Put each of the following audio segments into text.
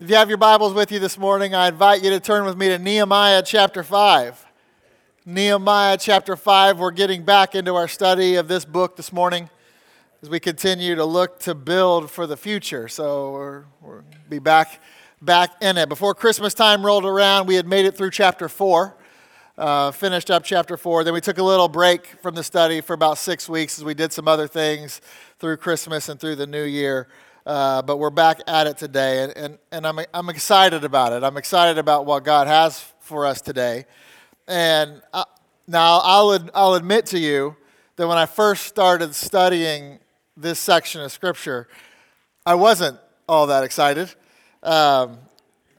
If you have your Bibles with you this morning, I invite you to turn with me to Nehemiah chapter 5. Nehemiah chapter 5, we're getting back into our study of this book this morning as we continue to look to build for the future. So we're, we'll be back, back in it. Before Christmas time rolled around, we had made it through chapter 4, uh, finished up chapter 4. Then we took a little break from the study for about six weeks as we did some other things through Christmas and through the new year. Uh, but we're back at it today, and, and, and I'm, I'm excited about it. I'm excited about what God has for us today. And I, uh, now I'll, I'll admit to you that when I first started studying this section of Scripture, I wasn't all that excited. Um,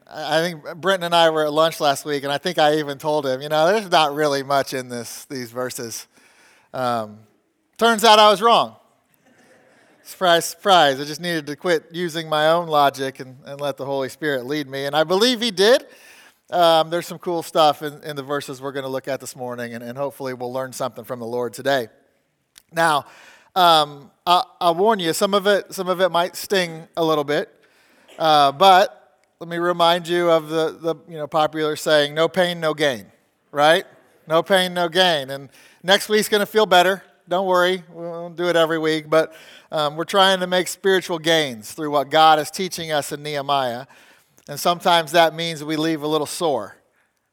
I think Brenton and I were at lunch last week, and I think I even told him, you know, there's not really much in this, these verses. Um, turns out I was wrong. Surprise, surprise. I just needed to quit using my own logic and, and let the Holy Spirit lead me. And I believe He did. Um, there's some cool stuff in, in the verses we're going to look at this morning, and, and, hopefully we'll learn something from the Lord today. Now, um, I, will warn you, some of it, some of it might sting a little bit, uh, but let me remind you of the, the you know, popular saying, no pain, no gain, right? No pain, no gain. And next week's going to feel better. Don't worry, we'll do it every week, but um, we're trying to make spiritual gains through what God is teaching us in Nehemiah. And sometimes that means we leave a little sore.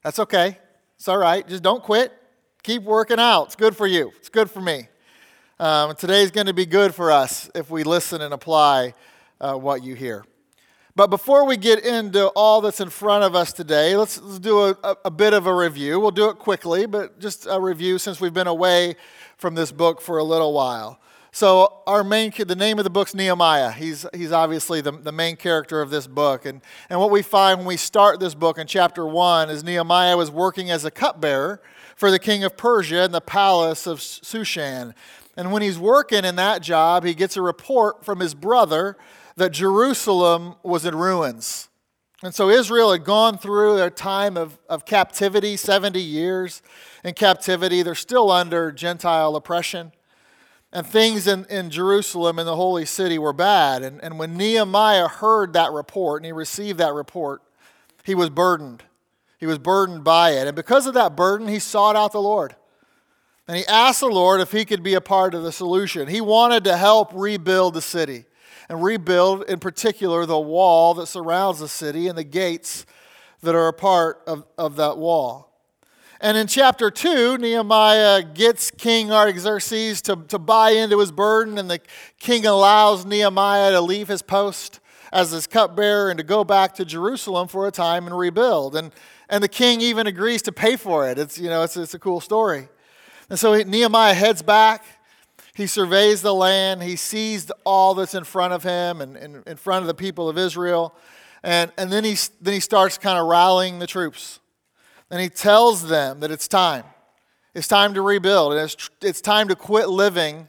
That's okay. It's all right. Just don't quit. Keep working out. It's good for you, it's good for me. Um, today's going to be good for us if we listen and apply uh, what you hear. But before we get into all that's in front of us today, let's, let's do a, a, bit of a review. We'll do it quickly, but just a review since we've been away from this book for a little while. So our main, the name of the book's Nehemiah. He's, he's obviously the, the main character of this book. And, and what we find when we start this book in chapter 1 is Nehemiah was working as a cupbearer for the king of Persia in the palace of Shushan. And when he's working in that job, he gets a report from his brother that Jerusalem was in ruins. And so Israel had gone through a time of, of captivity, 70 years in captivity. They're still under Gentile oppression. And things in, in Jerusalem in the holy city were bad. And, and when Nehemiah heard that report and he received that report, he was burdened. He was burdened by it. And because of that burden, he sought out the Lord. And he asked the Lord if he could be a part of the solution. He wanted to help rebuild the city and rebuild, in particular, the wall that surrounds the city and the gates that are a part of, of that wall. And in chapter 2, Nehemiah gets King Artaxerxes to, to buy into his burden, and the king allows Nehemiah to leave his post as his cupbearer and to go back to Jerusalem for a time and rebuild. And, and the king even agrees to pay for it. It's, you know, it's, it's a cool story. And so Nehemiah heads back. He surveys the land. He sees all that's in front of him and, and in front of the people of Israel. And, and then, he, then he starts kind of rallying the troops and he tells them that it's time. It's time to rebuild. And it's, it's time to quit living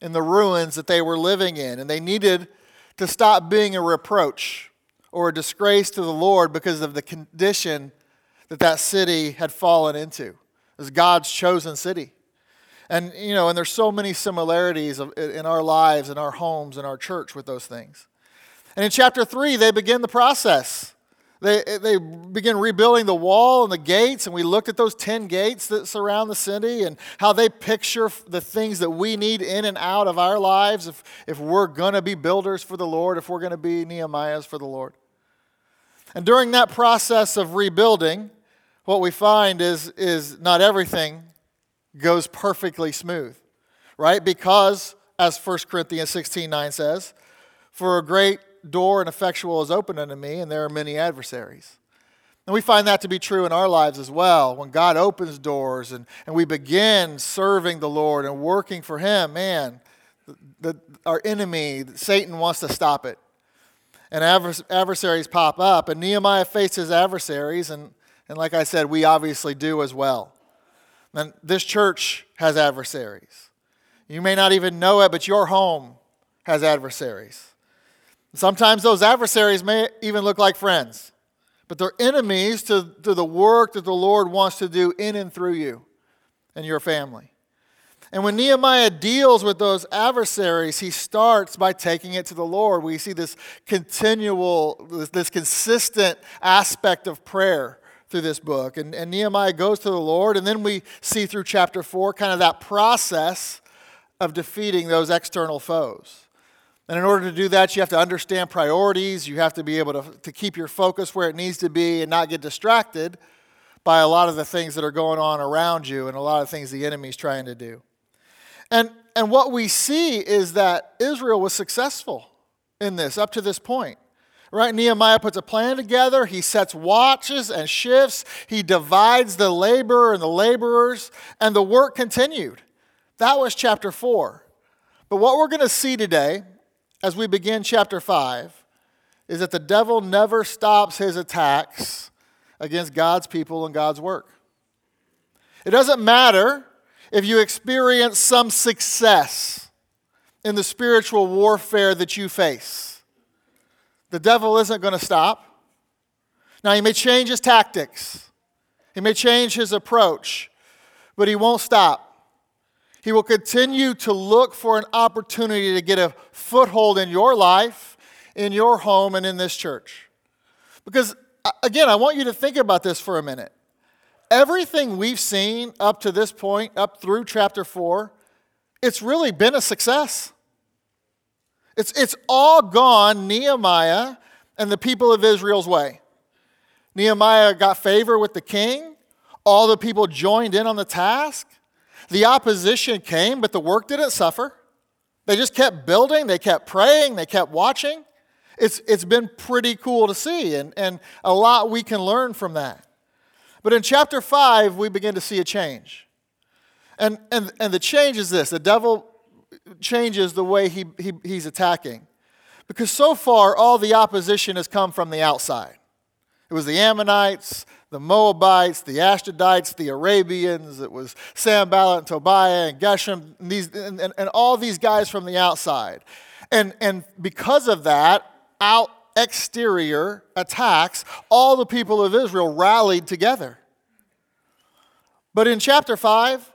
in the ruins that they were living in. And they needed to stop being a reproach or a disgrace to the Lord because of the condition that that city had fallen into. It was God's chosen city. And, you know, and there's so many similarities in our lives, in our homes, in our church with those things. And in chapter 3, they begin the process they, they begin rebuilding the wall and the gates, and we looked at those 10 gates that surround the city and how they picture the things that we need in and out of our lives if, if we're going to be builders for the Lord, if we're going to be Nehemiahs for the Lord. And during that process of rebuilding, what we find is, is not everything goes perfectly smooth, right? Because, as 1 Corinthians 16 9 says, for a great door and effectual is open unto me, and there are many adversaries. And we find that to be true in our lives as well. When God opens doors and, and we begin serving the Lord and working for Him, man, the, the, our enemy, Satan, wants to stop it. And adversaries pop up. And Nehemiah faces adversaries, and, and like I said, we obviously do as well. And this church has adversaries. You may not even know it, but your home has adversaries. Sometimes those adversaries may even look like friends, but they're enemies to, to the work that the Lord wants to do in and through you and your family. And when Nehemiah deals with those adversaries, he starts by taking it to the Lord. We see this continual, this, this consistent aspect of prayer through this book. And, and Nehemiah goes to the Lord, and then we see through chapter 4 kind of that process of defeating those external foes. And in order to do that, you have to understand priorities. You have to be able to, to keep your focus where it needs to be and not get distracted by a lot of the things that are going on around you and a lot of things the enemy's trying to do. And, and what we see is that Israel was successful in this up to this point. Right? Nehemiah puts a plan together. He sets watches and shifts. He divides the labor and the laborers, and the work continued. That was chapter 4. But what we're going to see today as we begin chapter 5 is that the devil never stops his attacks against God's people and God's work. It doesn't matter if you experience some success in the spiritual warfare that you face, the devil isn't going to stop. Now, he may change his tactics, he may change his approach, but he won't stop. He will continue to look for an opportunity to get a foothold in your life, in your home, and in this church. Because, again, I want you to think about this for a minute everything we've seen up to this point, up through chapter 4, it's really been a success. It's, it's all gone Nehemiah and the people of Israel's way. Nehemiah got favor with the king. All the people joined in on the task. The opposition came, but the work didn't suffer. They just kept building, they kept praying, they kept watching. It's, it's been pretty cool to see, and, and a lot we can learn from that. But in chapter 5, we begin to see a change. And, and, and the change is this the devil changes the way he, he, he's attacking. Because so far, all the opposition has come from the outside. It was the Ammonites, the Moabites, the Ashdodites, the Arabians. It was Sanballat and Tobiah and Geshem, and, these, and, and, and all these guys from the outside. And, and because of that, out exterior attacks, all the people of Israel rallied together. But in chapter 5,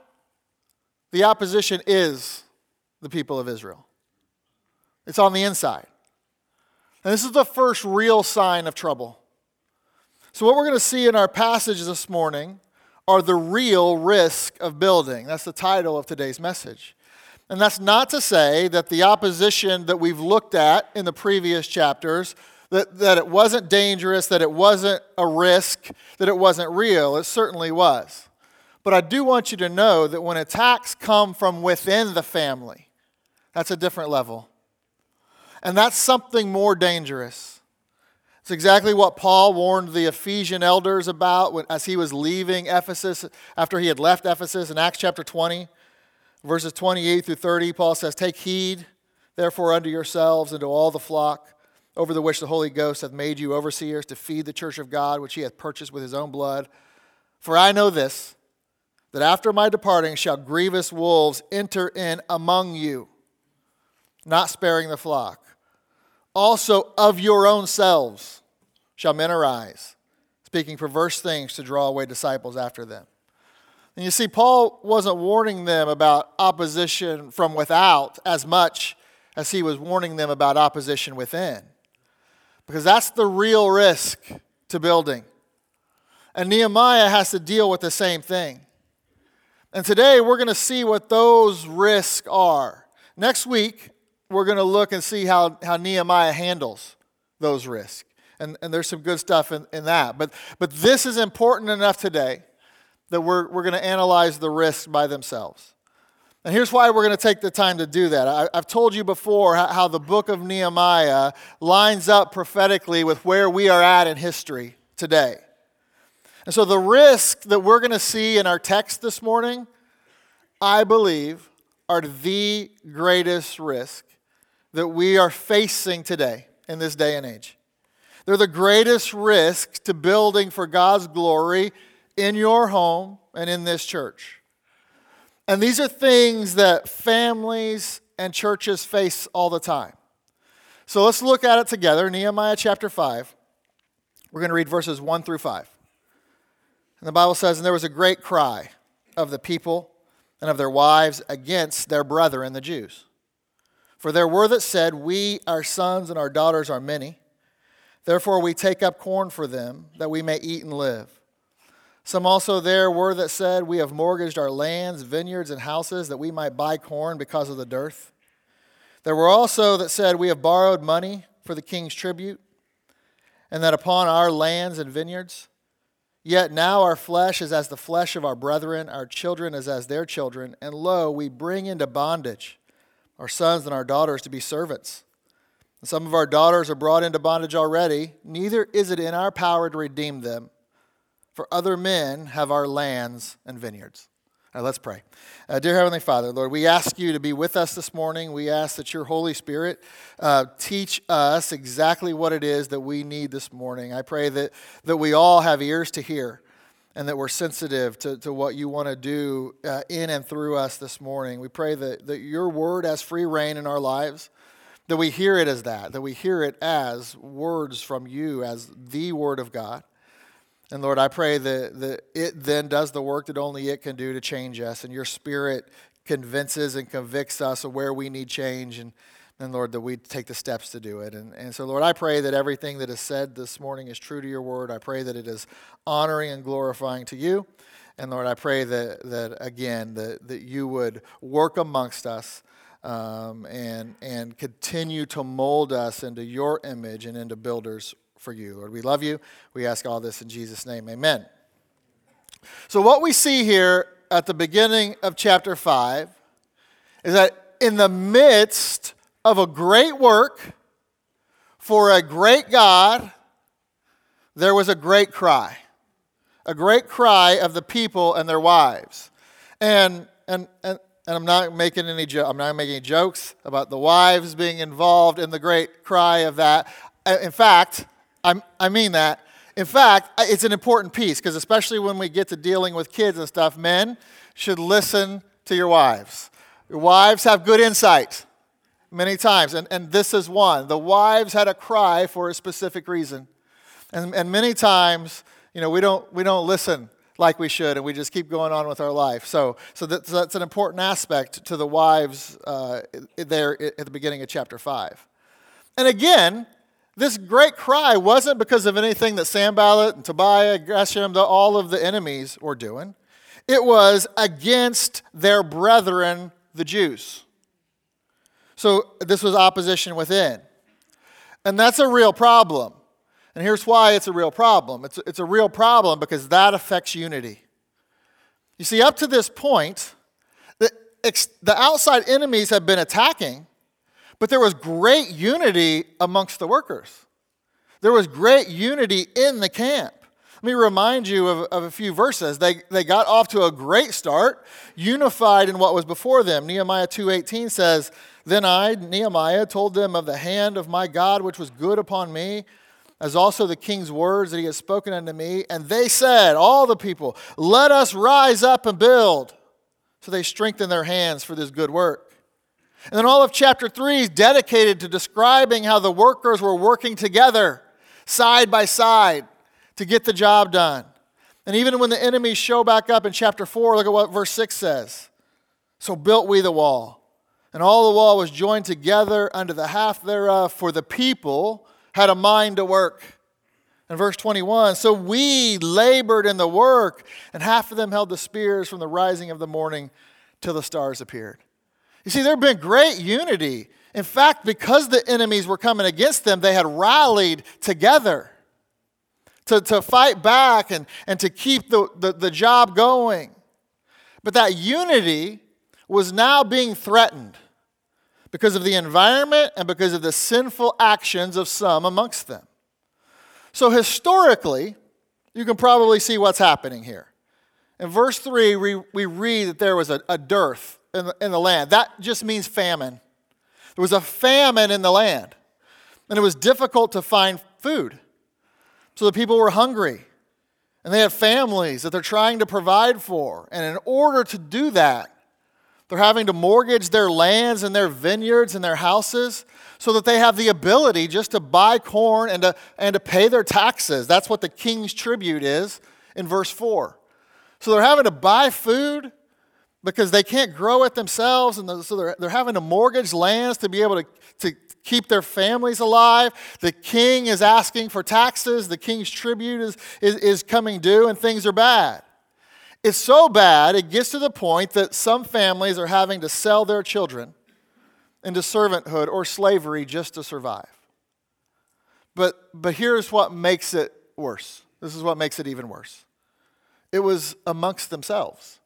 the opposition is the people of Israel. It's on the inside. And this is the first real sign of trouble. So, what we're going to see in our passage this morning are the real risk of building. That's the title of today's message. And that's not to say that the opposition that we've looked at in the previous chapters that, that it wasn't dangerous, that it wasn't a risk, that it wasn't real. It certainly was. But I do want you to know that when attacks come from within the family, that's a different level. And that's something more dangerous. It's exactly what Paul warned the Ephesian elders about as he was leaving Ephesus, after he had left Ephesus in Acts chapter 20, verses 28 through 30. Paul says, Take heed, therefore, unto yourselves and to all the flock over the which the Holy Ghost hath made you overseers to feed the church of God, which he hath purchased with his own blood. For I know this, that after my departing shall grievous wolves enter in among you, not sparing the flock. Also of your own selves shall men arise, speaking perverse things to draw away disciples after them. And you see, Paul wasn't warning them about opposition from without as much as he was warning them about opposition within because that's the real risk to building. And Nehemiah has to deal with the same thing. And today we're going to see what those risks are. Next week, we're going to look and see how, how Nehemiah handles those risks. And, and there's some good stuff in, in that. But, but this is important enough today that we're, we're going to analyze the risks by themselves. And here's why we're going to take the time to do that. I, have told you before how, how the book of Nehemiah lines up prophetically with where we are at in history today. And so the risk that we're going to see in our text this morning, I believe, are the greatest risk that we are facing today in this day and age. They're the greatest risk to building for God's glory in your home and in this church. And these are things that families and churches face all the time. So let's look at it together. Nehemiah chapter 5. We're going to read verses 1 through 5. And the Bible says, And there was a great cry of the people and of their wives against their brethren, the Jews. For there were that said, We, our sons and our daughters, are many. Therefore we take up corn for them, that we may eat and live. Some also there were that said, We have mortgaged our lands, vineyards, and houses, that we might buy corn because of the dearth. There were also that said, We have borrowed money for the king's tribute, and that upon our lands and vineyards Yet now our flesh is as the flesh of our brethren, our children is as their children, and lo, we bring into bondage our sons and our daughters to be servants. And some of our daughters are brought into bondage already, neither is it in our power to redeem them, for other men have our lands and vineyards. All right, let's pray. Uh, dear Heavenly Father, Lord, we ask you to be with us this morning. We ask that your Holy Spirit uh, teach us exactly what it is that we need this morning. I pray that, that we all have ears to hear and that we're sensitive to, to what you want to do uh, in and through us this morning. We pray that, that your word has free reign in our lives, that we hear it as that, that we hear it as words from you, as the word of God. And Lord, I pray that, that it then does the work that only it can do to change us, and your spirit convinces and convicts us of where we need change, and, and Lord, that we take the steps to do it. And, and so, Lord, I pray that everything that is said this morning is true to your word. I pray that it is honoring and glorifying to you. And Lord, I pray that, that again, that, that you would work amongst us. Um, and, and continue to mold us into your image and into builders for you. Lord, we love you. We ask all this in Jesus' name. Amen. So, what we see here at the beginning of chapter 5 is that in the midst of a great work for a great God, there was a great cry. A great cry of the people and their wives. And, and, and, and I'm not making any jo- I'm not making jokes about the wives being involved in the great cry of that. Uh, in fact, I, I mean that. In fact, it's an important piece because, especially when we get to dealing with kids and stuff, men should listen to your wives. Your wives have good insight many times, and, and this is one. The wives had a cry for a specific reason. And, and many times, you know, we don't, we don't listen like we should, and we just keep going on with our life. So, so, that, so that's an important aspect to the wives uh, there at the beginning of chapter 5. And again, this great cry wasn't because of anything that Sanballat and Tobiah, Geshem, the, all of the enemies were doing. It was against their brethren, the Jews. So this was opposition within. And that's a real problem. And here's why it's a real problem it's, it's a real problem because that affects unity. You see, up to this point, the, the outside enemies have been attacking but there was great unity amongst the workers. There was great unity in the camp. Let me remind you of, of, a few verses. They, they got off to a great start, unified in what was before them. Nehemiah 2.18 says, Then I, Nehemiah, told them of the hand of my God which was good upon me, as also the king's words that he has spoken unto me. And they said, all the people, Let us rise up and build. So they strengthened their hands for this good work. And then all of chapter 3 is dedicated to describing how the workers were working together, side by side, to get the job done. And even when the enemies show back up in chapter 4, look at what verse 6 says. So built we the wall, and all the wall was joined together unto the half thereof, for the people had a mind to work. And verse 21 So we labored in the work, and half of them held the spears from the rising of the morning till the stars appeared. You see, there had been great unity. In fact, because the enemies were coming against them, they had rallied together to, to fight back and, and to keep the, the, the job going. But that unity was now being threatened because of the environment and because of the sinful actions of some amongst them. So, historically, you can probably see what's happening here. In verse 3, we, we read that there was a, a dearth in the, in the land. That just means famine. There was a famine in the land, and it was difficult to find food. So the people were hungry, and they had families that they're trying to provide for. And in order to do that, they're having to mortgage their lands and their vineyards and their houses so that they have the ability just to buy corn and to, and to pay their taxes. That's what the king's tribute is in verse 4. So they're having to buy food because they can't grow it themselves, and so they're, they're having to mortgage lands to be able to, to keep their families alive. The king is asking for taxes, the king's tribute is, is, is coming due, and things are bad. It's so bad, it gets to the point that some families are having to sell their children into servanthood or slavery just to survive. But, but here's what makes it worse. This is what makes it even worse. It was amongst themselves.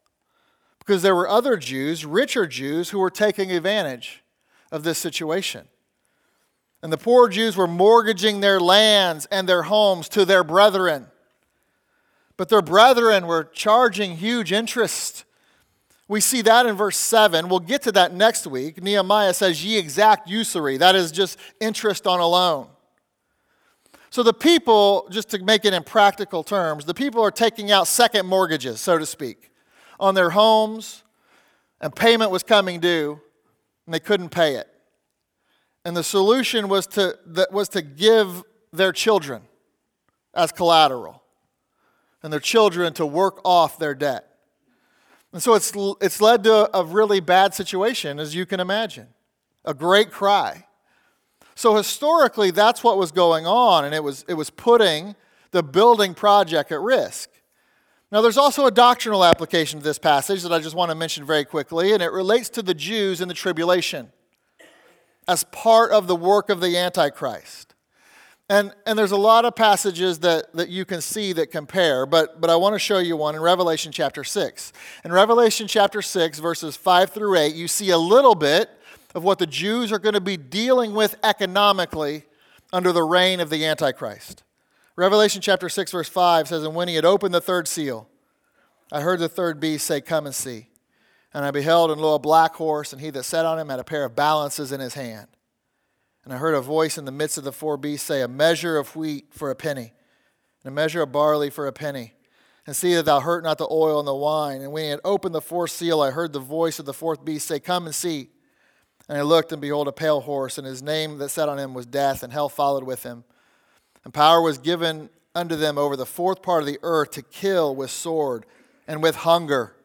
Because there were other Jews, richer Jews, who were taking advantage of this situation. And the poor Jews were mortgaging their lands and their homes to their brethren. But their brethren were charging huge interest. We see that in verse 7. We'll get to that next week. Nehemiah says, Ye exact usury. That is just interest on a loan. So the people, just to make it in practical terms, the people are taking out second mortgages, so to speak, on their homes, and payment was coming due, and they couldn't pay it. And the solution was to, was to give their children as collateral and their children to work off their debt. And so it's, it's led to a really bad situation, as you can imagine, a great cry. So historically, that's what was going on, and it was, it was putting the building project at risk. Now, there's also a doctrinal application to this passage that I just want to mention very quickly, and it relates to the Jews in the tribulation as part of the work of the Antichrist. And, and there's a lot of passages that, that you can see that compare, but, but I want to show you one in Revelation chapter 6. In Revelation chapter 6, verses 5 through 8, you see a little bit of what the Jews are going to be dealing with economically under the reign of the Antichrist. Revelation chapter 6, verse 5 says, And when he had opened the third seal, I heard the third beast say, Come and see. And I beheld, and lo, a black horse, and he that sat on him had a pair of balances in his hand. And I heard a voice in the midst of the four beasts say, A measure of wheat for a penny, and a measure of barley for a penny. And see that thou hurt not the oil and the wine. And when he had opened the fourth seal, I heard the voice of the fourth beast say, Come and see. And I looked, and behold, a pale horse, and his name that sat on him was Death, and hell followed with him. And power was given unto them over the fourth part of the earth to kill with sword, and with hunger,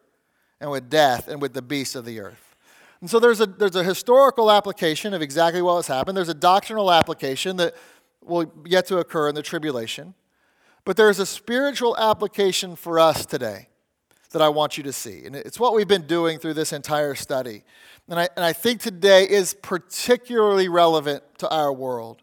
and with death and with the beasts of the earth. And so there's a, there's a historical application of exactly what has happened. There's a doctrinal application that will yet to occur in the tribulation. But there's a spiritual application for us today that I want you to see. And it's what we've been doing through this entire study. And I, and I think today is particularly relevant to our world.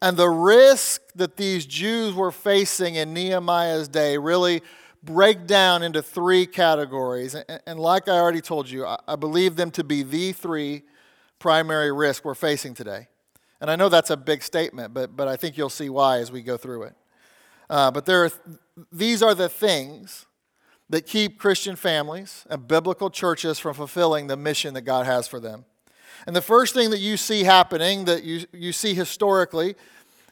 And the risk that these Jews were facing in Nehemiah's day really break down into three categories. And, like I already told you, I believe them to be the three primary risks we're facing today. And I know that's a big statement, but, but I think you'll see why as we go through it. Uh, but there are, these are the things that keep Christian families and biblical churches from fulfilling the mission that God has for them. And the first thing that you see happening, that you, you see historically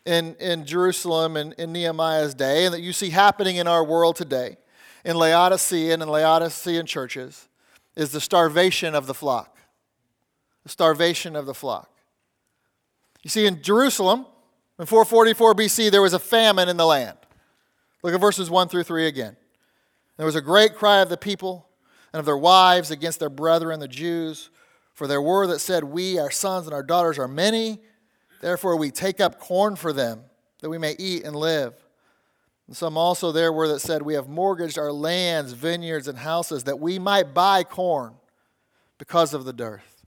in, in Jerusalem and in Nehemiah's day, and that you see happening in our world today, in Laodicean and Laodicean churches is the starvation of the flock. The starvation of the flock. You see, in Jerusalem, in 444 BC, there was a famine in the land. Look at verses 1 through 3 again. There was a great cry of the people and of their wives against their brethren, the Jews, for there were that said, We, our sons and our daughters, are many, therefore we take up corn for them, that we may eat and live. And some also there were that said, We have mortgaged our lands, vineyards, and houses that we might buy corn because of the dearth.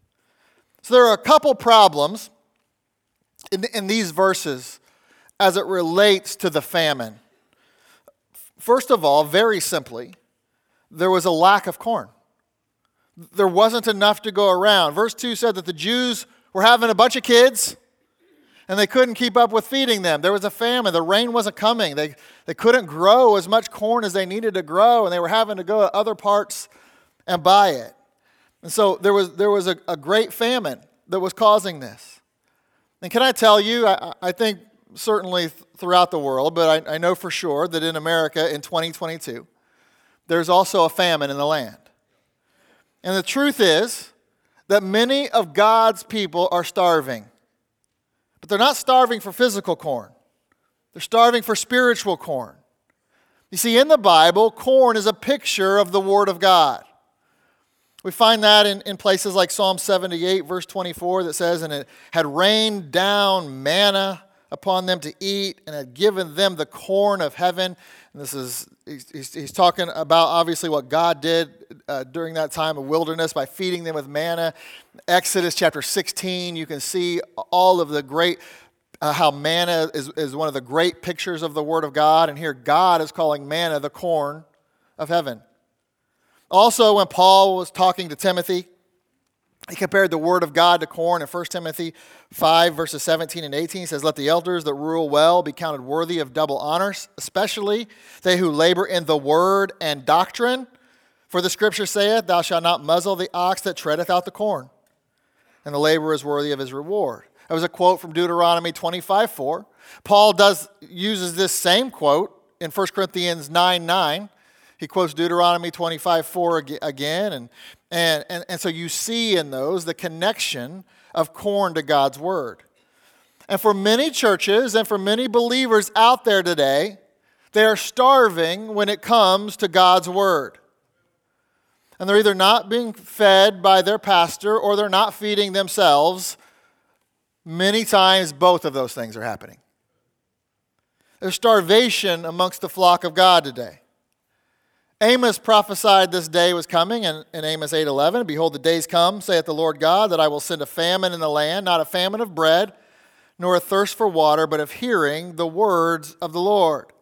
So there are a couple problems in, in these verses as it relates to the famine. First of all, very simply, there was a lack of corn. There wasn't enough to go around. Verse 2 said that the Jews were having a bunch of kids and they couldn't keep up with feeding them. There was a famine. The rain wasn't coming. They, they couldn't grow as much corn as they needed to grow, and they were having to go to other parts and buy it. And so there was, there was a, a great famine that was causing this. And can I tell you, I, I think certainly throughout the world, but I, I know for sure that in America in 2022, there's also a famine in the land. And the truth is that many of God's people are starving. But they're not starving for physical corn, they're starving for spiritual corn. You see, in the Bible, corn is a picture of the Word of God. We find that in, in places like Psalm 78, verse 24, that says, And it had rained down manna upon them to eat, and had given them the corn of heaven. And this is, he's, he's talking about obviously what God did uh, during that time of wilderness by feeding them with manna. Exodus chapter 16, you can see all of the great uh, how manna is, is one of the great pictures of the Word of God. And here, God is calling manna the corn of heaven. Also, when Paul was talking to Timothy, he compared the word of God to corn in 1 Timothy 5, verses 17 and 18. He says, Let the elders that rule well be counted worthy of double honors, especially they who labor in the word and doctrine. For the scripture saith, Thou shalt not muzzle the ox that treadeth out the corn, and the laborer is worthy of his reward. That was a quote from Deuteronomy 25, 4. Paul does, uses this same quote in 1 Corinthians 9, 9 he quotes Deuteronomy 25 4 again. And, and, and, and so you see in those the connection of corn to God's word. And for many churches and for many believers out there today, they are starving when it comes to God's word. And they're either not being fed by their pastor or they're not feeding themselves. Many times, both of those things are happening. There's starvation amongst the flock of God today. Amos prophesied this day was coming in, in Amos 8:11. Behold, the days come, saith the Lord God, that I will send a famine in the land, not a famine of bread, nor a thirst for water, but of hearing the words of the Lord.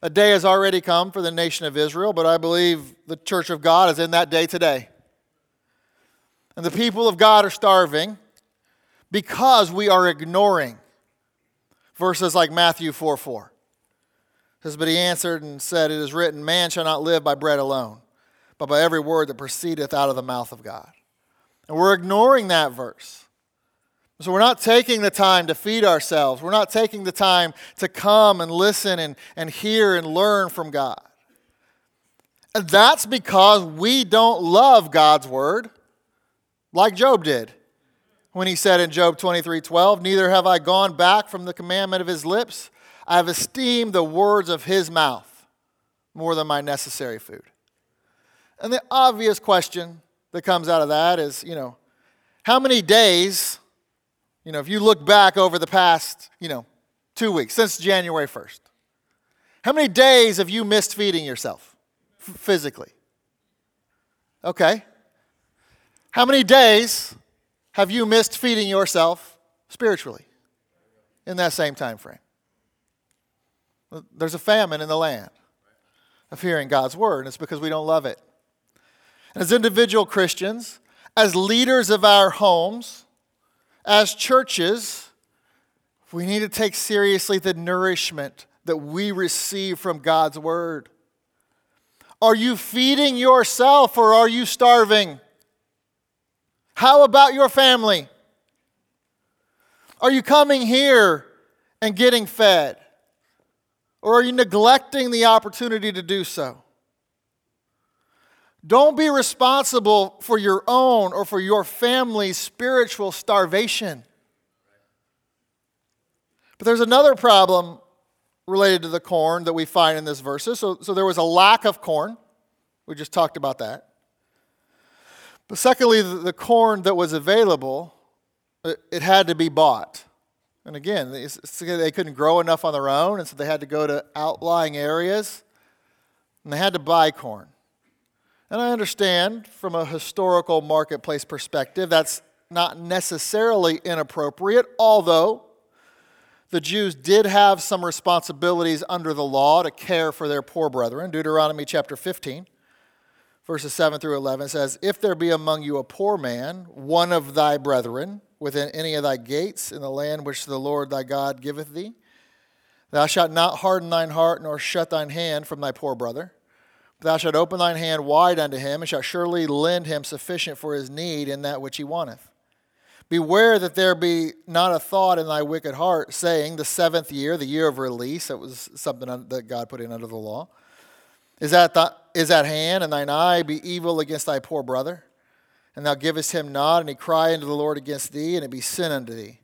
A day has already come for the nation of Israel, but I believe the church of God is in that day today. And the people of God are starving because we are ignoring verses like Matthew 4 4 says, But he answered and said, It is written, Man shall not live by bread alone, but by every word that proceedeth out of the mouth of God. And we're ignoring that verse. So we're not taking the time to feed ourselves. We're not taking the time to come and listen and, and hear and learn from God. And that's because we don't love God's word like Job did when he said in Job 23 12, Neither have I gone back from the commandment of his lips. I have esteemed the words of his mouth more than my necessary food. And the obvious question that comes out of that is, you know, how many days, you know, if you look back over the past, you know, two weeks, since January 1st, how many days have you missed feeding yourself physically? Okay. How many days have you missed feeding yourself spiritually in that same time frame? There's a famine in the land of hearing God's word, and it's because we don't love it. And as individual Christians, as leaders of our homes, as churches, we need to take seriously the nourishment that we receive from God's word. Are you feeding yourself or are you starving? How about your family? Are you coming here and getting fed? Or are you neglecting the opportunity to do so? Don't be responsible for your own or for your family's spiritual starvation. But there's another problem related to the corn that we find in this verse. So, so there was a lack of corn. We just talked about that. But secondly, the, the corn that was available, it, it had to be bought. And again, they couldn't grow enough on their own, and so they had to go to outlying areas, and they had to buy corn. And I understand from a historical marketplace perspective, that's not necessarily inappropriate, although the Jews did have some responsibilities under the law to care for their poor brethren. Deuteronomy chapter 15, verses 7 through 11 says, If there be among you a poor man, one of thy brethren, within any of thy gates in the land which the Lord thy God giveth thee. Thou shalt not harden thine heart, nor shut thine hand from thy poor brother. Thou shalt open thine hand wide unto him, and shalt surely lend him sufficient for his need in that which he wanteth. Beware that there be not a thought in thy wicked heart, saying, The seventh year, the year of release, that was something that God put in under the law, is at, the, is at hand, and thine eye be evil against thy poor brother and thou givest him not, and he cry unto the Lord against thee, and it be sin unto thee.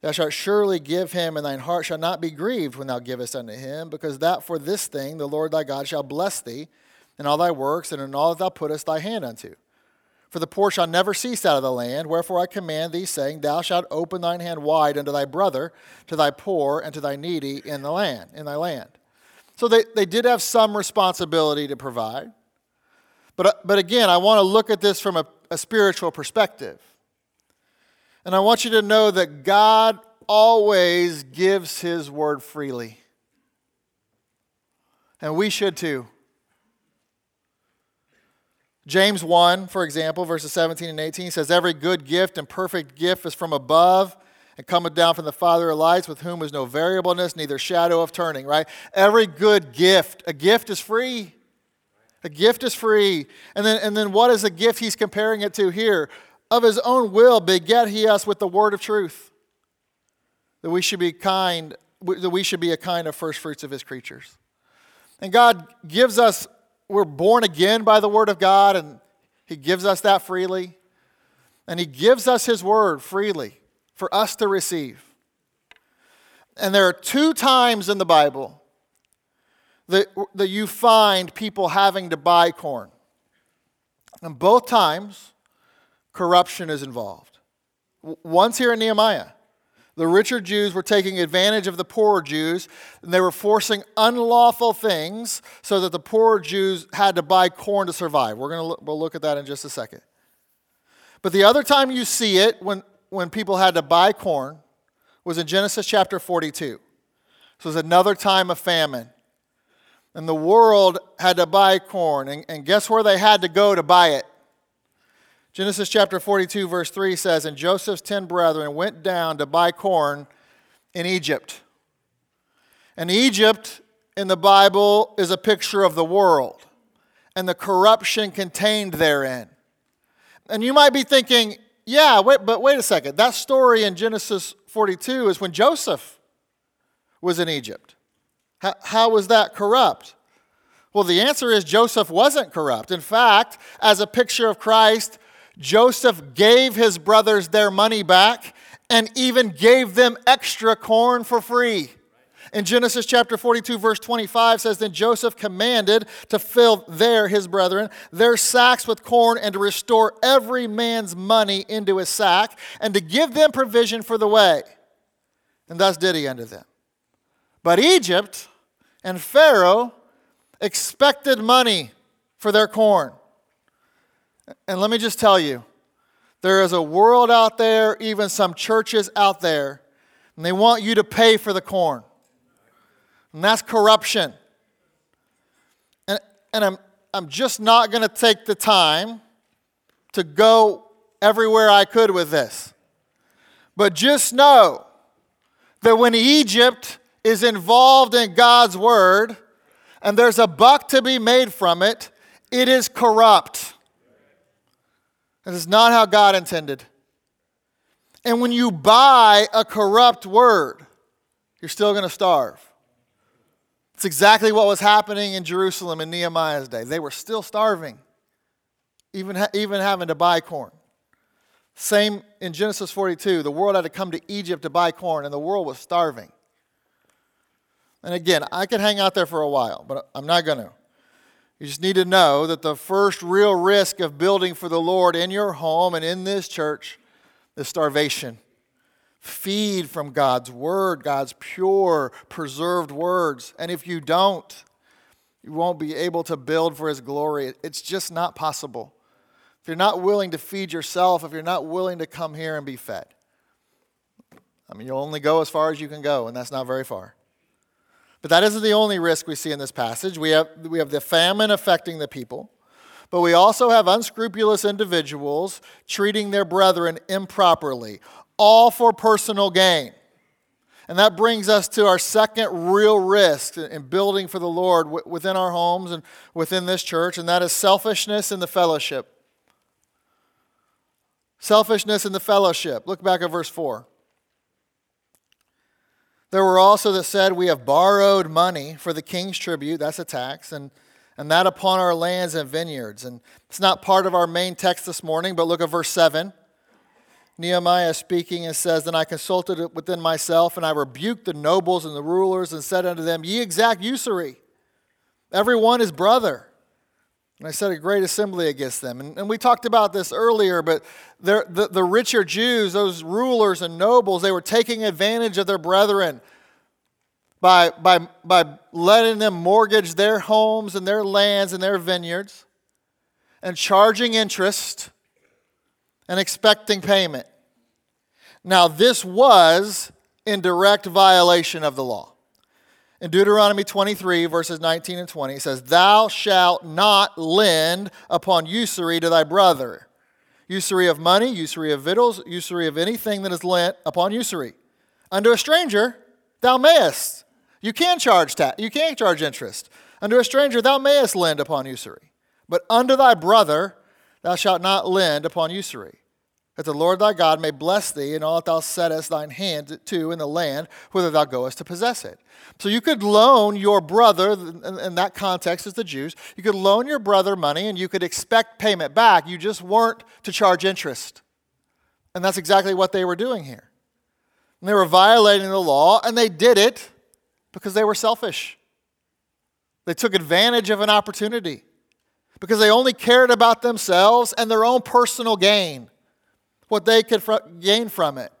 Thou shalt surely give him, and thine heart shall not be grieved when thou givest unto him, because that for this thing the Lord thy God shall bless thee in all thy works and in all that thou puttest thy hand unto. For the poor shall never cease out of the land. Wherefore I command thee, saying, Thou shalt open thine hand wide unto thy brother, to thy poor, and to thy needy in the land, in thy land. So they, they did have some responsibility to provide. But, uh, but again, I want to look at this from a, a spiritual perspective. And I want you to know that God always gives his word freely. And we should too. James 1, for example, verses 17 and 18 says, Every good gift and perfect gift is from above and cometh down from the Father of lights, with whom is no variableness, neither shadow of turning, right? Every good gift, a gift is free. A gift is free. And then, and then what is the gift he's comparing it to here? Of his own will beget he us with the word of truth. That we should be kind, that we should be a kind of first fruits of his creatures. And God gives us we're born again by the Word of God, and He gives us that freely. And He gives us His Word freely for us to receive. And there are two times in the Bible that, that you find people having to buy corn. And both times, corruption is involved. Once here in Nehemiah, the richer Jews were taking advantage of the poorer Jews, and they were forcing unlawful things so that the poorer Jews had to buy corn to survive. We're going to look, we'll look at that in just a second. But the other time you see it when, when people had to buy corn was in Genesis chapter 42. So was another time of famine. And the world had to buy corn. And, and guess where they had to go to buy it? Genesis chapter 42, verse 3 says, And Joseph's ten brethren went down to buy corn in Egypt. And Egypt in the Bible is a picture of the world and the corruption contained therein. And you might be thinking, yeah, wait, but wait a second. That story in Genesis 42 is when Joseph was in Egypt. How, how was that corrupt? Well, the answer is Joseph wasn't corrupt. In fact, as a picture of Christ, Joseph gave his brothers their money back and even gave them extra corn for free. In Genesis chapter 42, verse 25 says, Then Joseph commanded to fill their, his brethren, their sacks with corn and to restore every man's money into his sack and to give them provision for the way. And thus did he unto them. But Egypt and Pharaoh expected money for their corn. And let me just tell you, there is a world out there, even some churches out there, and they want you to pay for the corn. And that's corruption. And, and I'm, I'm just not going to take the time to go everywhere I could with this. But just know that when Egypt is involved in God's word and there's a buck to be made from it, it is corrupt. That is not how God intended. And when you buy a corrupt word, you're still going to starve. It's exactly what was happening in Jerusalem in Nehemiah's day. They were still starving, even, ha- even having to buy corn. Same in Genesis 42. The world had to come to Egypt to buy corn, and the world was starving. And again, I could hang out there for a while, but I'm not going to. You just need to know that the first real risk of building for the Lord in your home and in this church is starvation. Feed from God's word, God's pure, preserved words. And if you don't, you won't be able to build for his glory. It's just not possible. If you're not willing to feed yourself, if you're not willing to come here and be fed, I mean, you'll only go as far as you can go, and that's not very far. But that isn't the only risk we see in this passage. We have, we have the famine affecting the people, but we also have unscrupulous individuals treating their brethren improperly, all for personal gain. And that brings us to our second real risk in building for the Lord within our homes and within this church, and that is selfishness in the fellowship. Selfishness in the fellowship. Look back at verse 4. There were also that said, We have borrowed money for the king's tribute, that's a tax, and, and that upon our lands and vineyards. And it's not part of our main text this morning, but look at verse 7. Nehemiah speaking and says, Then I consulted within myself, and I rebuked the nobles and the rulers, and said unto them, Ye exact usury, every one his brother. And I set a great assembly against them. And, and we talked about this earlier, but the, the richer Jews, those rulers and nobles, they were taking advantage of their brethren by, by, by letting them mortgage their homes and their lands and their vineyards and charging interest and expecting payment. Now, this was in direct violation of the law. In Deuteronomy 23, verses 19 and 20, it says, Thou shalt not lend upon usury to thy brother. Usury of money, usury of victuals, usury of anything that is lent upon usury. Unto a stranger thou mayest. You can charge tax, you can charge interest. Unto a stranger thou mayest lend upon usury. But unto thy brother thou shalt not lend upon usury that the Lord thy God may bless thee in all that thou settest thine hand to in the land whither thou goest to possess it. So you could loan your brother, in that context is the Jews, you could loan your brother money and you could expect payment back. You just weren't to charge interest. And that's exactly what they were doing here. And they were violating the law, and they did it because they were selfish. They took advantage of an opportunity because they only cared about themselves and their own personal gain what they could fr- gain from it.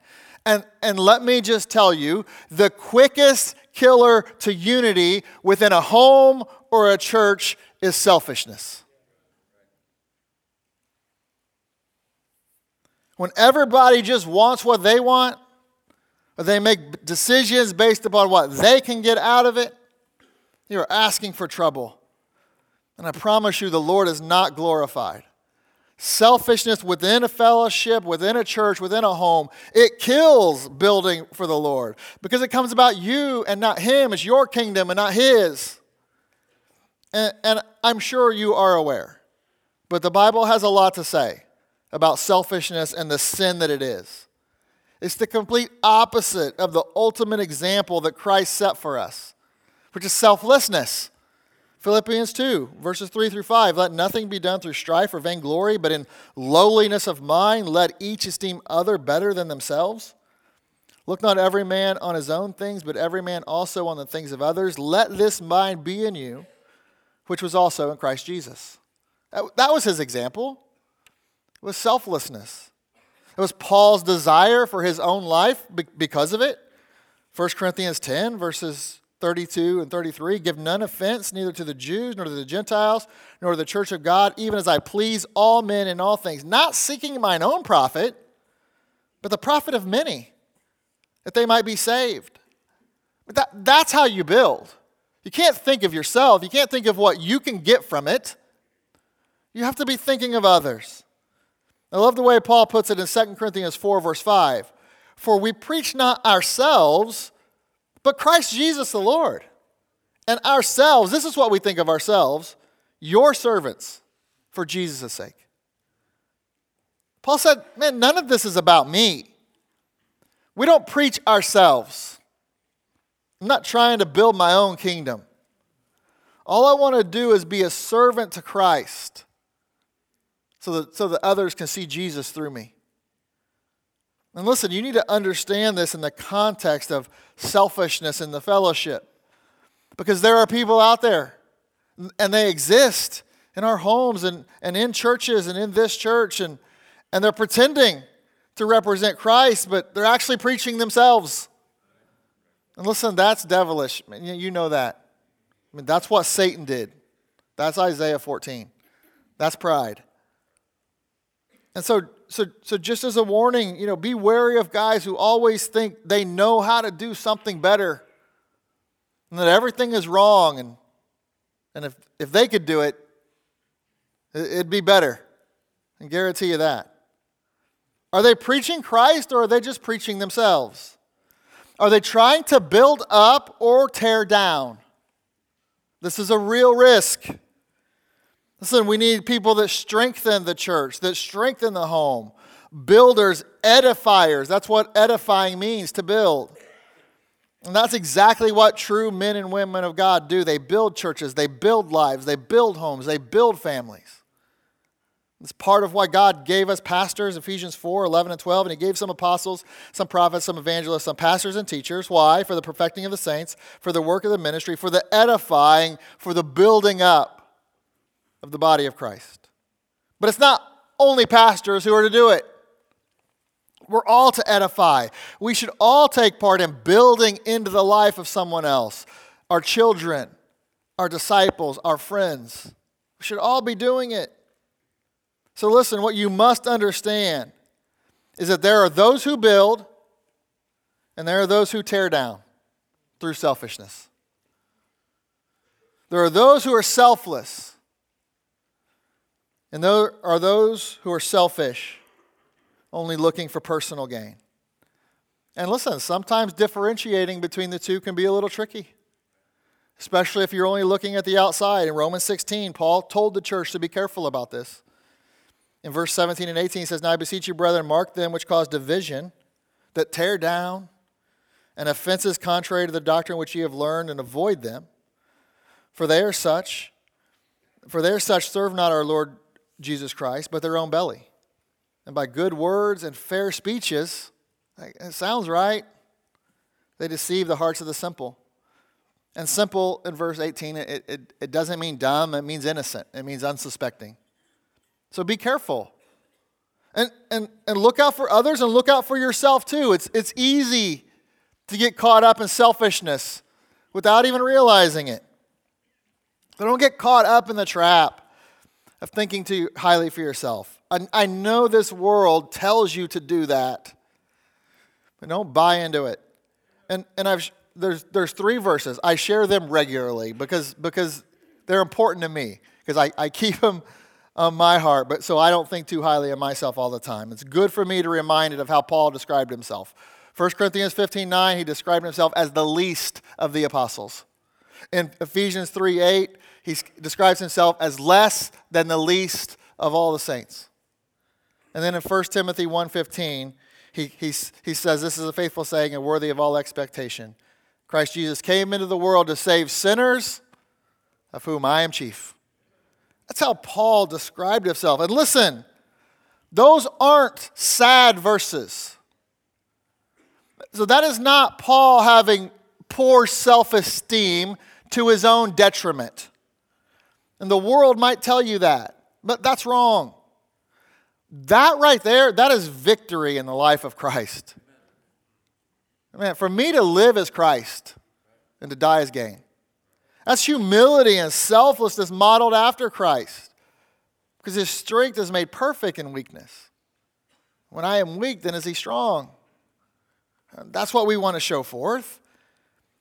And, and let me just tell you the quickest killer to unity within a home or a church is selfishness. When everybody just wants what they want, or they make decisions based upon what they can get out of it, you're asking for trouble. And I promise you, the Lord is not glorified selfishness within a fellowship, within a church, within a home, it kills building for the Lord because it comes about you and not Him. It's your kingdom and not His. And, and I'm sure you are aware, but the Bible has a lot to say about selfishness and the sin that it is. It's the complete opposite of the ultimate example that Christ set for us, which is selflessness. Philippians 2, verses 3 through 5. Let nothing be done through strife or vainglory, but in lowliness of mind, let each esteem other better than themselves. Look not every man on his own things, but every man also on the things of others. Let this mind be in you, which was also in Christ Jesus. That, that was his example. It was selflessness. It was Paul's desire for his own life because of it. 1 Corinthians 10, verses 32 and 33 give none offense neither to the Jews nor to the Gentiles nor to the church of God even as I please all men in all things not seeking mine own profit but the profit of many that they might be saved. But that, that's how you build. You can't think of yourself. You can't think of what you can get from it. You have to be thinking of others. I love the way Paul puts it in 2 Corinthians 4 verse 5 for we preach not ourselves but Christ Jesus the Lord. And ourselves, this is what we think of ourselves, your servants for Jesus' sake. Paul said, Man, none of this is about me. We don't preach ourselves. I'm not trying to build my own kingdom. All I want to do is be a servant to Christ so that, so that others can see Jesus through me. And listen, you need to understand this in the context of selfishness in the fellowship. Because there are people out there, and they exist in our homes and, and in churches and in this church, and, and they're pretending to represent Christ, but they're actually preaching themselves. And listen, that's devilish. You know that. I mean, that's what Satan did. That's Isaiah 14. That's pride. And so so, so just as a warning, you know, be wary of guys who always think they know how to do something better and that everything is wrong. And, and if, if they could do it, it'd be better. I guarantee you that. Are they preaching Christ or are they just preaching themselves? Are they trying to build up or tear down? This is a real risk. Listen, we need people that strengthen the church, that strengthen the home, builders, edifiers. That's what edifying means to build. And that's exactly what true men and women of God do. They build churches, they build lives, they build homes, they build families. It's part of why God gave us pastors, Ephesians 4 11 and 12, and He gave some apostles, some prophets, some evangelists, some pastors and teachers. Why? For the perfecting of the saints, for the work of the ministry, for the edifying, for the building up of the body of Christ. But it's not only pastors who are to do it. We're all to edify. We should all take part in building into the life of someone else our children, our disciples, our friends. We should all be doing it. So, listen, what you must understand is that there are those who build and there are those who tear down through selfishness. There are those who are selfless, and there are those who are selfish, only looking for personal gain. And listen, sometimes differentiating between the two can be a little tricky, especially if you're only looking at the outside. In Romans 16, Paul told the church to be careful about this. In verse 17 and 18, he says, Now I beseech you, brethren, mark them which cause division, that tear down, and offenses contrary to the doctrine which ye have learned, and avoid them. For they are such, for they are such serve not our Lord Jesus Christ, but their own belly. And by good words and fair speeches, it sounds right, they deceive the hearts of the simple. And simple in verse 18, it, it, it doesn't mean dumb, it means innocent, it means unsuspecting. So be careful. And, and, and look out for others and look out for yourself too. It's, it's easy to get caught up in selfishness without even realizing it. So don't get caught up in the trap of thinking too highly for yourself. I, I know this world tells you to do that, but don't buy into it. And, and I've, there's, there's three verses. I share them regularly because, because they're important to me, because I, I keep them on my heart, but so I don't think too highly of myself all the time. It's good for me to remind it of how Paul described himself. 1 Corinthians 15 9, he described himself as the least of the apostles. In Ephesians 3 8, he describes himself as less than the least of all the saints. And then in 1 Timothy 1.15, he, he, he says, This is a faithful saying and worthy of all expectation. Christ Jesus came into the world to save sinners, of whom I am chief. That's how Paul described himself. And listen, those aren't sad verses. So that is not Paul having poor self esteem to his own detriment. And the world might tell you that, but that's wrong. That right there, that is victory in the life of Christ. Man, for me to live as Christ and to die as gain. That's humility and selflessness modeled after Christ. Because his strength is made perfect in weakness. When I am weak, then is he strong. That's what we want to show forth.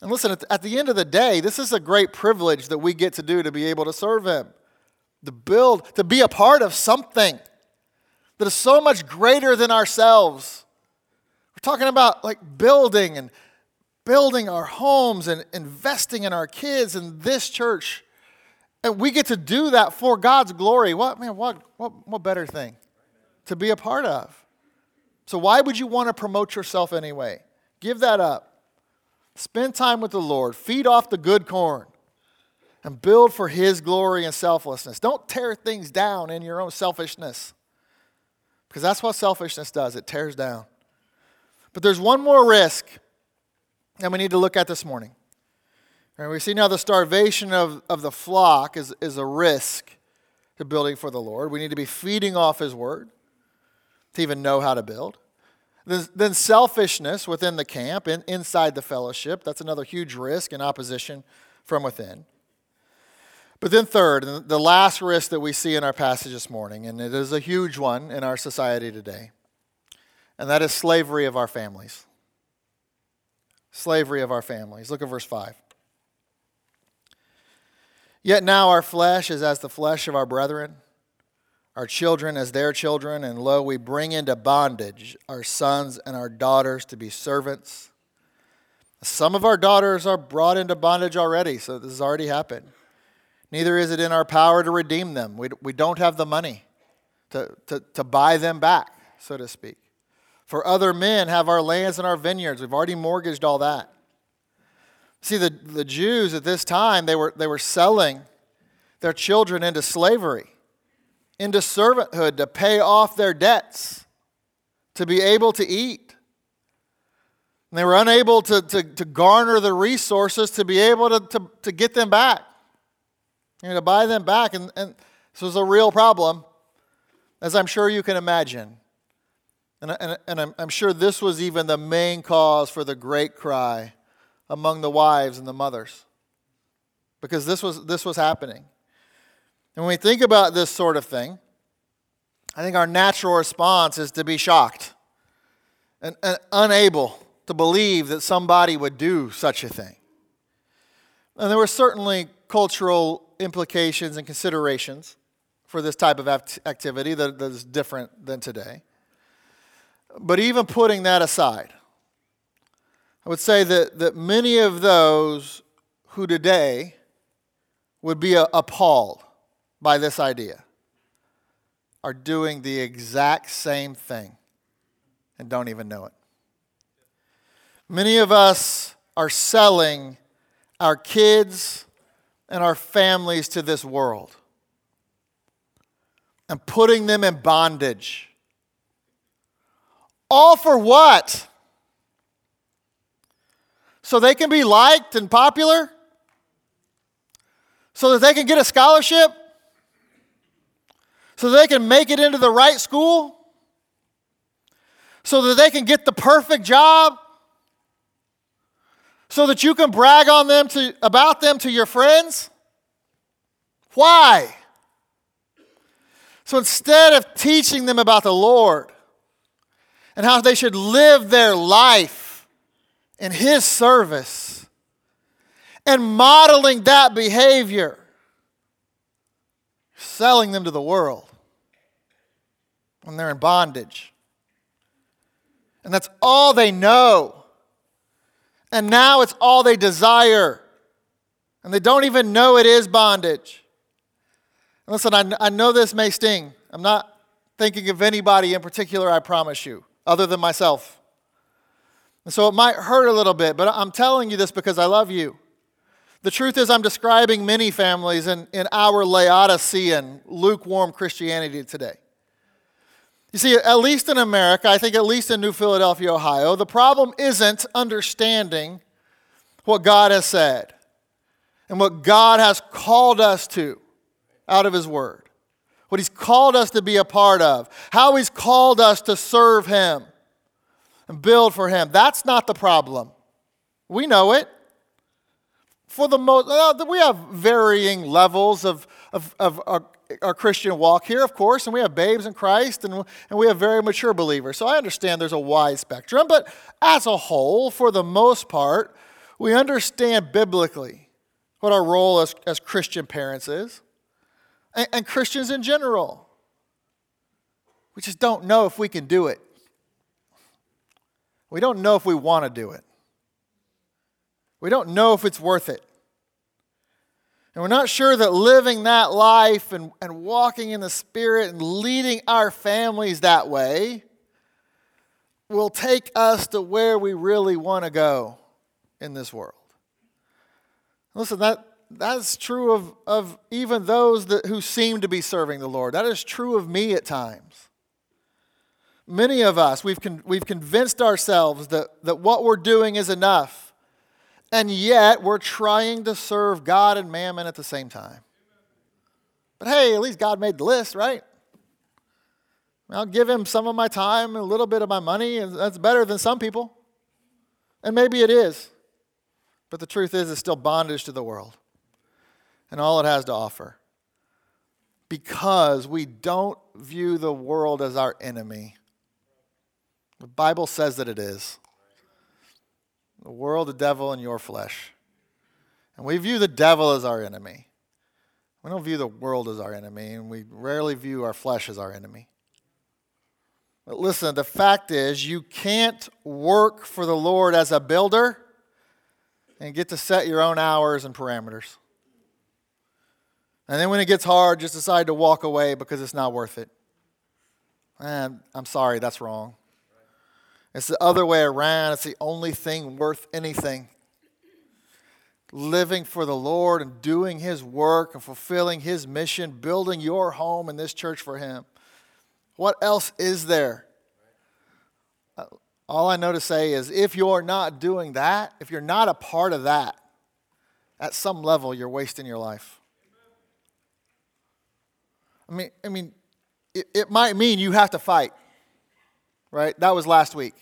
And listen, at the end of the day, this is a great privilege that we get to do to be able to serve Him, to build, to be a part of something that is so much greater than ourselves. We're talking about like building and building our homes and investing in our kids and this church. And we get to do that for God's glory. What, man, what, what, what better thing to be a part of? So, why would you want to promote yourself anyway? Give that up. Spend time with the Lord, feed off the good corn, and build for His glory and selflessness. Don't tear things down in your own selfishness, because that's what selfishness does it tears down. But there's one more risk that we need to look at this morning. And we see now the starvation of, of the flock is, is a risk to building for the Lord. We need to be feeding off His word to even know how to build. Then selfishness within the camp and inside the fellowship. That's another huge risk and opposition from within. But then, third, and the last risk that we see in our passage this morning, and it is a huge one in our society today, and that is slavery of our families. Slavery of our families. Look at verse 5. Yet now our flesh is as the flesh of our brethren our children as their children, and lo, we bring into bondage our sons and our daughters to be servants. Some of our daughters are brought into bondage already, so this has already happened. Neither is it in our power to redeem them. We, we don't have the money to, to, to buy them back, so to speak. For other men have our lands and our vineyards. We've already mortgaged all that. See, the, the Jews at this time, they were, they were selling their children into slavery into servanthood to pay off their debts, to be able to eat. And they were unable to, to, to garner the resources to be able to, to, to get them back, you know, to buy them back. And, and This was a real problem, as I'm sure you can imagine. And, and, and I'm, I'm sure this was even the main cause for the great cry among the wives and the mothers, because this was, this was happening. And when we think about this sort of thing, I think our natural response is to be shocked and, and unable to believe that somebody would do such a thing. And there were certainly cultural implications and considerations for this type of activity that, that is different than today. But even putting that aside, I would say that, that many of those who today would be appalled by this idea are doing the exact same thing and don't even know it. Many of us are selling our kids and our families to this world and putting them in bondage. All for what? So they can be liked and popular? So that they can get a scholarship? So they can make it into the right school? So that they can get the perfect job? So that you can brag on them to, about them to your friends? Why? So instead of teaching them about the Lord and how they should live their life in His service and modeling that behavior, selling them to the world when they're in bondage. And that's all they know. And now it's all they desire. And they don't even know it is bondage. And Listen, I, I know this may sting. I'm not thinking of anybody in particular, I promise you, other than myself. And so it might hurt a little bit, but I'm telling you this because I love you. The truth is, I'm describing many families in, in our Laodicean, lukewarm Christianity today. You see, at least in America, I think at least in New Philadelphia, Ohio, the problem isn't understanding what God has said and what God has called us to out of His Word, what He's called us to be a part of, how He's called us to serve Him and build for Him. That's not the problem. We know it. For the most, uh, we have varying levels of, of, of our, our, Christian walk here, of course, and we have babes in Christ and, and we have very mature believers. So I understand there's a wide spectrum, but as a whole, for the most part, we understand biblically what our role as, as Christian parents is and, and Christians in general. We just don't know if we can do it. We don't know if we want to do it. We don't know if it's worth it. And we're not sure that living that life and, and walking in the Spirit and leading our families that way will take us to where we really want to go in this world. Listen, that, that's true of, of even those that, who seem to be serving the Lord. That is true of me at times. Many of us, we've, con, we've convinced ourselves that, that what we're doing is enough, and yet we're trying to serve God and mammon at the same time. But hey, at least God made the list, right? I'll give him some of my time a little bit of my money, and that's better than some people. And maybe it is. But the truth is, it's still bondage to the world and all it has to offer. Because we don't view the world as our enemy. The Bible says that it is. The world, the devil, and your flesh. And we view the devil as our enemy. We don't view the world as our enemy, and we rarely view our flesh as our enemy. But listen, the fact is, you can't work for the Lord as a builder and get to set your own hours and parameters. And then when it gets hard, just decide to walk away because it's not worth it. I'm sorry, that's wrong. It's the other way around. It's the only thing worth anything. Living for the Lord and doing His work and fulfilling His mission, building your home in this church for Him. What else is there? Uh, all I know to say is if you're not doing that, if you're not a part of that, at some level, you're wasting your life. I mean, I mean, it, it might mean you have to fight, right? That was last week.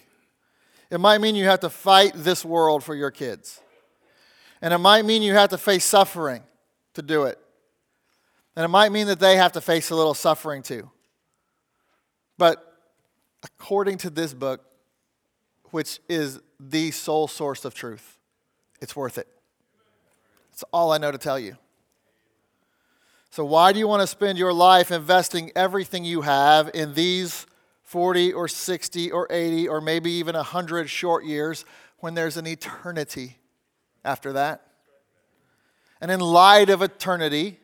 It might mean you have to fight this world for your kids. And it might mean you have to face suffering to do it. And it might mean that they have to face a little suffering too. But according to this book, which is the sole source of truth, it's worth it. That's all I know to tell you. So, why do you want to spend your life investing everything you have in these 40 or 60 or 80 or maybe even 100 short years when there's an eternity after that? And in light of eternity,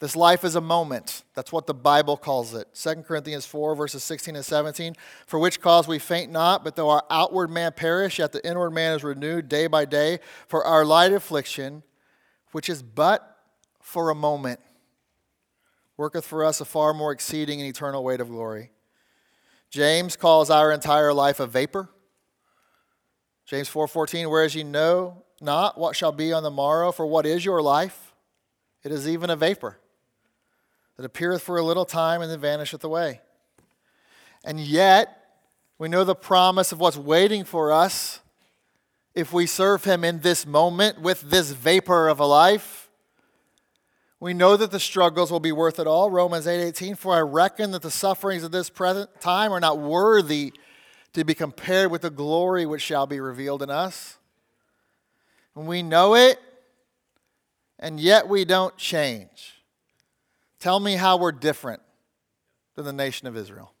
this life is a moment. That's what the Bible calls it. 2 Corinthians 4, verses 16 and 17. For which cause we faint not, but though our outward man perish, yet the inward man is renewed day by day. For our light affliction, which is but for a moment, worketh for us a far more exceeding and eternal weight of glory. James calls our entire life a vapor. James 4:14 whereas ye know not what shall be on the morrow for what is your life it is even a vapor that appeareth for a little time and then vanisheth away. And yet, we know the promise of what's waiting for us if we serve Him in this moment with this vapor of a life. We know that the struggles will be worth it all. Romans 8:18 For I reckon that the sufferings of this present time are not worthy to be compared with the glory which shall be revealed in us. And we know it, and yet we don't change. Tell me how we're different than the nation of Israel.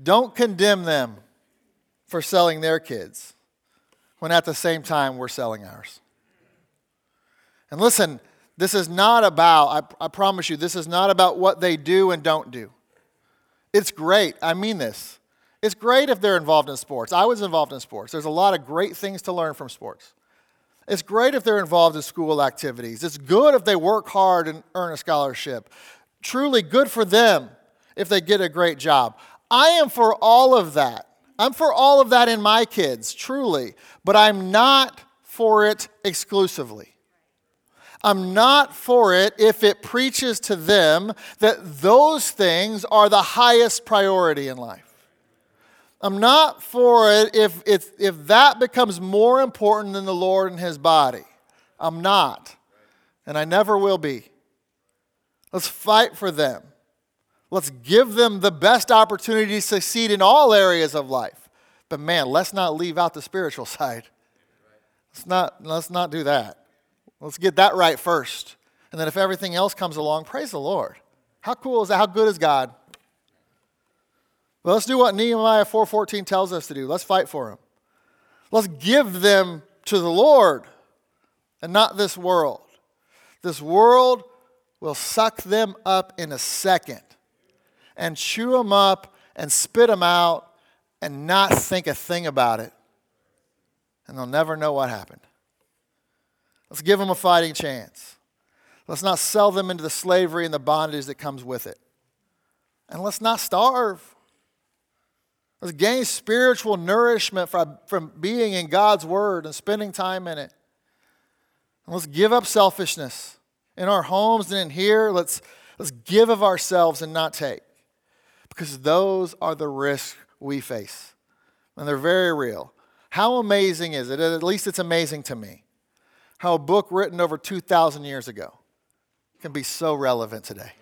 Don't condemn them for selling their kids when at the same time we're selling ours. And listen, this is not about, I, I, promise you, this is not about what they do and don't do. It's great. I mean this. It's great if they're involved in sports. I was involved in sports. There's a lot of great things to learn from sports. It's great if they're involved in school activities. It's good if they work hard and earn a scholarship. Truly good for them if they get a great job. I am for all of that. I'm for all of that in my kids, truly. But I'm not for it exclusively. I'm not for it if it preaches to them that those things are the highest priority in life. I'm not for it if, if, if that becomes more important than the Lord and His body. I'm not. And I never will be. Let's fight for them. Let's give them the best opportunity to succeed in all areas of life. But man, let's not leave out the spiritual side. Let's not, let's not do that. Let's get that right first. And then if everything else comes along, praise the Lord. How cool is that? How good is God? Well, let's do what Nehemiah 4:14 tells us to do. Let's fight for them. Let's give them to the Lord and not this world. This world will suck them up in a second and chew them up and spit them out and not think a thing about it. And they'll never know what happened. Let's give them a fighting chance. Let's not sell them into the slavery and the bondage that comes with it. And let's not starve. Let's gain spiritual nourishment from, from being in God's Word and spending time in it. And let's give up selfishness in our homes and in here. Let's, let's give of ourselves and not take. Because those are the risks we face. And they're very real. How amazing is it? At least it's amazing to me. How a book written over 2,000 years ago can be so relevant today.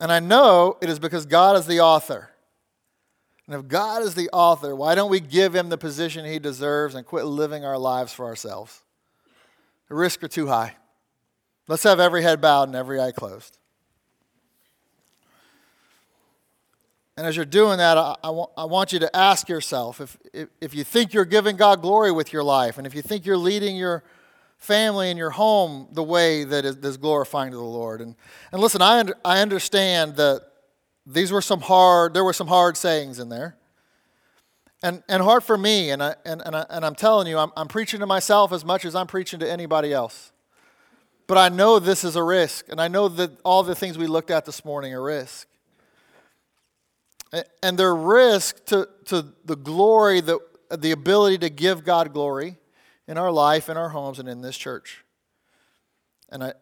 And I know it is because God is the author. And if God is the author, why don't we give him the position he deserves and quit living our lives for ourselves? The risks are too high. Let's have every head bowed and every eye closed. And as you're doing that, I, I, want, I want you to ask yourself if, if, if you think you're giving God glory with your life, and if you think you're leading your family and your home the way that is, is glorifying to the Lord. And, and listen, I, under, I understand that these were some hard, there were some hard sayings in there. And, and hard for me, and, I, and, and, I, and I'm telling you, I'm, I'm preaching to myself as much as I'm preaching to anybody else. But I know this is a risk, and I know that all the things we looked at this morning are risk. And they're risk to, to the glory, the, the ability to give God glory in our life, in our homes, and in this church. And I,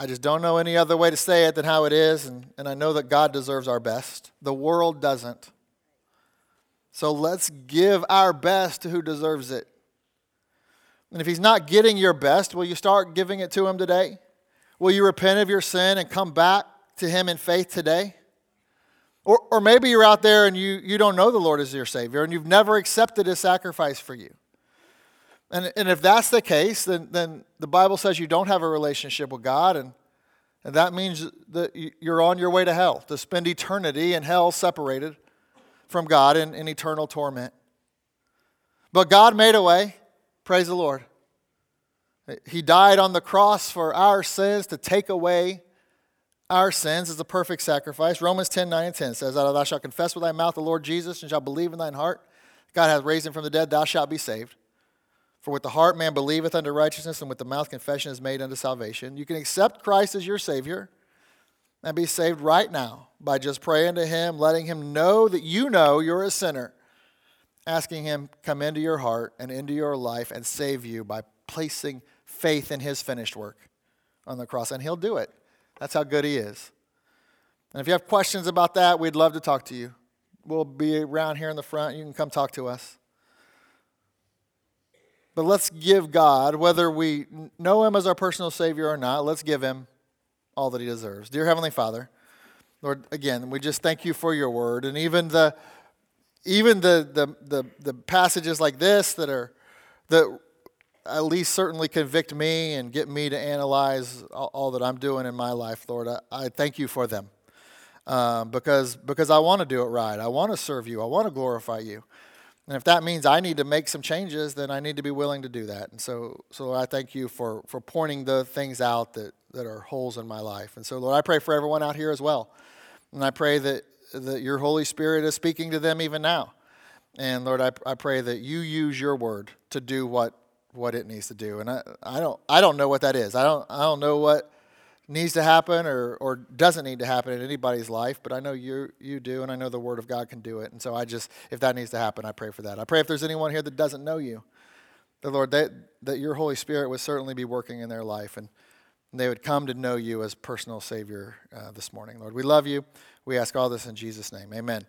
I just don't know any other way to say it than how it is, and, and I know that God deserves our best. The world doesn't. So let's give our best to who deserves it. And if He's not getting your best, will you start giving it to Him today? Will you repent of your sin and come back to Him in faith today? Or, or maybe you're out there and you, you don't know the Lord as your Savior and you've never accepted His sacrifice for you. And, and if that's the case, then, then the Bible says you don't have a relationship with God, and, and that means that you're on your way to hell, to spend eternity in hell separated from God in, in eternal torment. But God made a way. Praise the Lord. He died on the cross for our sins to take away our sins as a perfect sacrifice. Romans 10 9 and 10 says, Thou shalt confess with thy mouth the Lord Jesus and shalt believe in thine heart. God hath raised him from the dead, thou shalt be saved. For with the heart man believeth unto righteousness, and with the mouth confession is made unto salvation. You can accept Christ as your Savior and be saved right now by just praying to Him, letting Him know that you know you're a sinner, asking Him come into your heart and into your life and save you by placing faith in His finished work on the cross. And He'll do it. That's how good He is. And if you have questions about that, we'd love to talk to you. We'll be around here in the front. You can come talk to us. But let's give God, whether we know Him as our personal Savior or not, let's give Him all that He deserves. Dear Heavenly Father, Lord, again, we just thank you for your word. And even the even the the the, the passages like this that are that at least certainly convict me and get me to analyze all, that I'm doing in my life, Lord. I, I thank you for them. Um, because because I want to do it right. I want to serve you. I want to glorify you. And if that means I need to make some changes, then I need to be willing to do that. And so, so I thank you for, for pointing the things out that, that are holes in my life. And so, Lord, I pray for everyone out here as well. And I pray that, that your Holy Spirit is speaking to them even now. And Lord, I, I pray that you use your word to do what, what it needs to do. And I, I, don't, I don't know what that is. I don't, I don't know what needs to happen or, or doesn't need to happen in anybody's life, but I know you, you do, and I know the Word of God can do it. And so I just, if that needs to happen, I pray for that. I pray if there's anyone here that doesn't know you, the Lord, that, that your Holy Spirit would certainly be working in their life and they would come to know you as personal Savior uh, this morning. Lord, we love you. We ask all this in Jesus' name. Amen.